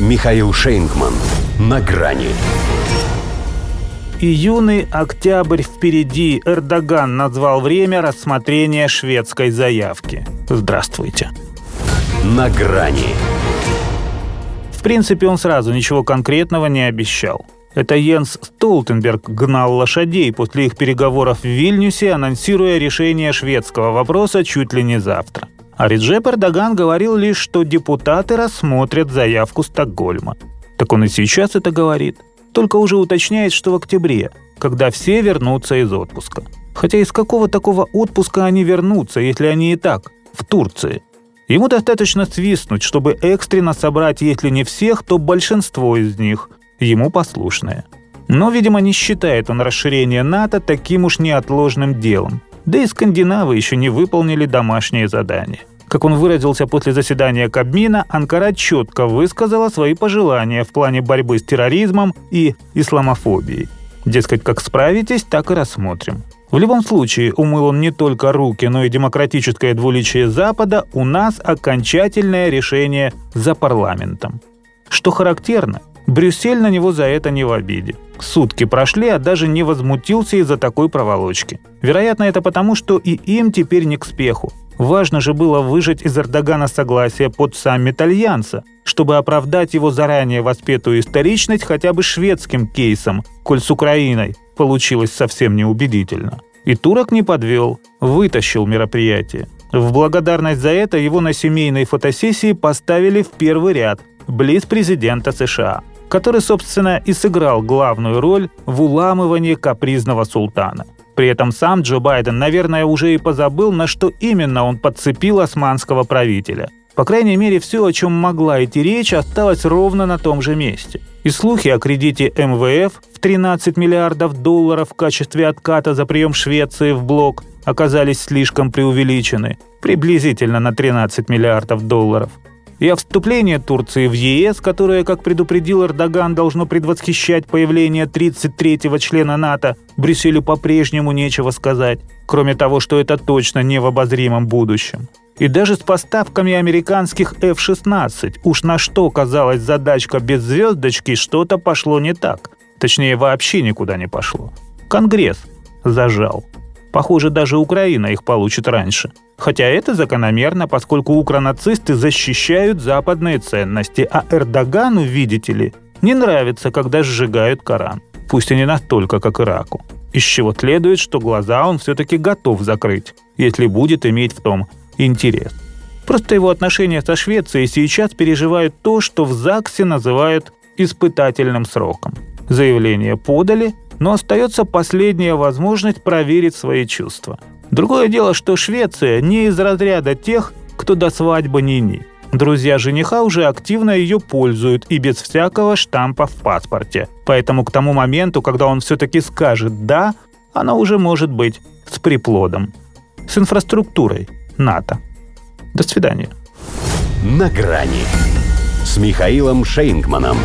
Михаил Шейнгман. На грани. Июный октябрь впереди. Эрдоган назвал время рассмотрения шведской заявки. Здравствуйте. На грани. В принципе, он сразу ничего конкретного не обещал. Это Йенс Столтенберг гнал лошадей после их переговоров в Вильнюсе, анонсируя решение шведского вопроса чуть ли не завтра. А Реджеп Эрдоган говорил лишь, что депутаты рассмотрят заявку Стокгольма. Так он и сейчас это говорит. Только уже уточняет, что в октябре, когда все вернутся из отпуска. Хотя из какого такого отпуска они вернутся, если они и так в Турции? Ему достаточно свистнуть, чтобы экстренно собрать, если не всех, то большинство из них, ему послушные. Но, видимо, не считает он расширение НАТО таким уж неотложным делом. Да и скандинавы еще не выполнили домашние задания. Как он выразился после заседания Кабмина, Анкара четко высказала свои пожелания в плане борьбы с терроризмом и исламофобией. Дескать, как справитесь, так и рассмотрим. В любом случае, умыл он не только руки, но и демократическое двуличие Запада, у нас окончательное решение за парламентом. Что характерно, Брюссель на него за это не в обиде. Сутки прошли, а даже не возмутился из-за такой проволочки. Вероятно, это потому, что и им теперь не к спеху. Важно же было выжать из Эрдогана согласие под саммит Альянса, чтобы оправдать его заранее воспетую историчность хотя бы шведским кейсом, коль с Украиной получилось совсем неубедительно. И турок не подвел, вытащил мероприятие. В благодарность за это его на семейной фотосессии поставили в первый ряд, близ президента США – который, собственно, и сыграл главную роль в уламывании капризного султана. При этом сам Джо Байден, наверное, уже и позабыл, на что именно он подцепил османского правителя. По крайней мере, все, о чем могла идти речь, осталось ровно на том же месте. И слухи о кредите МВФ в 13 миллиардов долларов в качестве отката за прием Швеции в блок оказались слишком преувеличены, приблизительно на 13 миллиардов долларов и о вступлении Турции в ЕС, которое, как предупредил Эрдоган, должно предвосхищать появление 33-го члена НАТО, Брюсселю по-прежнему нечего сказать, кроме того, что это точно не в обозримом будущем. И даже с поставками американских F-16, уж на что казалась задачка без звездочки, что-то пошло не так. Точнее, вообще никуда не пошло. Конгресс зажал. Похоже, даже Украина их получит раньше. Хотя это закономерно, поскольку укронацисты защищают западные ценности, а Эрдогану, видите ли, не нравится, когда сжигают Коран. Пусть и не настолько, как Ираку. Из чего следует, что глаза он все-таки готов закрыть, если будет иметь в том интерес. Просто его отношения со Швецией сейчас переживают то, что в ЗАГСе называют испытательным сроком. Заявление подали, но остается последняя возможность проверить свои чувства. Другое дело, что Швеция не из разряда тех, кто до свадьбы ни-ни. Друзья жениха уже активно ее пользуют и без всякого штампа в паспорте. Поэтому к тому моменту, когда он все-таки скажет «да», она уже может быть с приплодом. С инфраструктурой НАТО. До свидания. На грани с Михаилом Шейнгманом.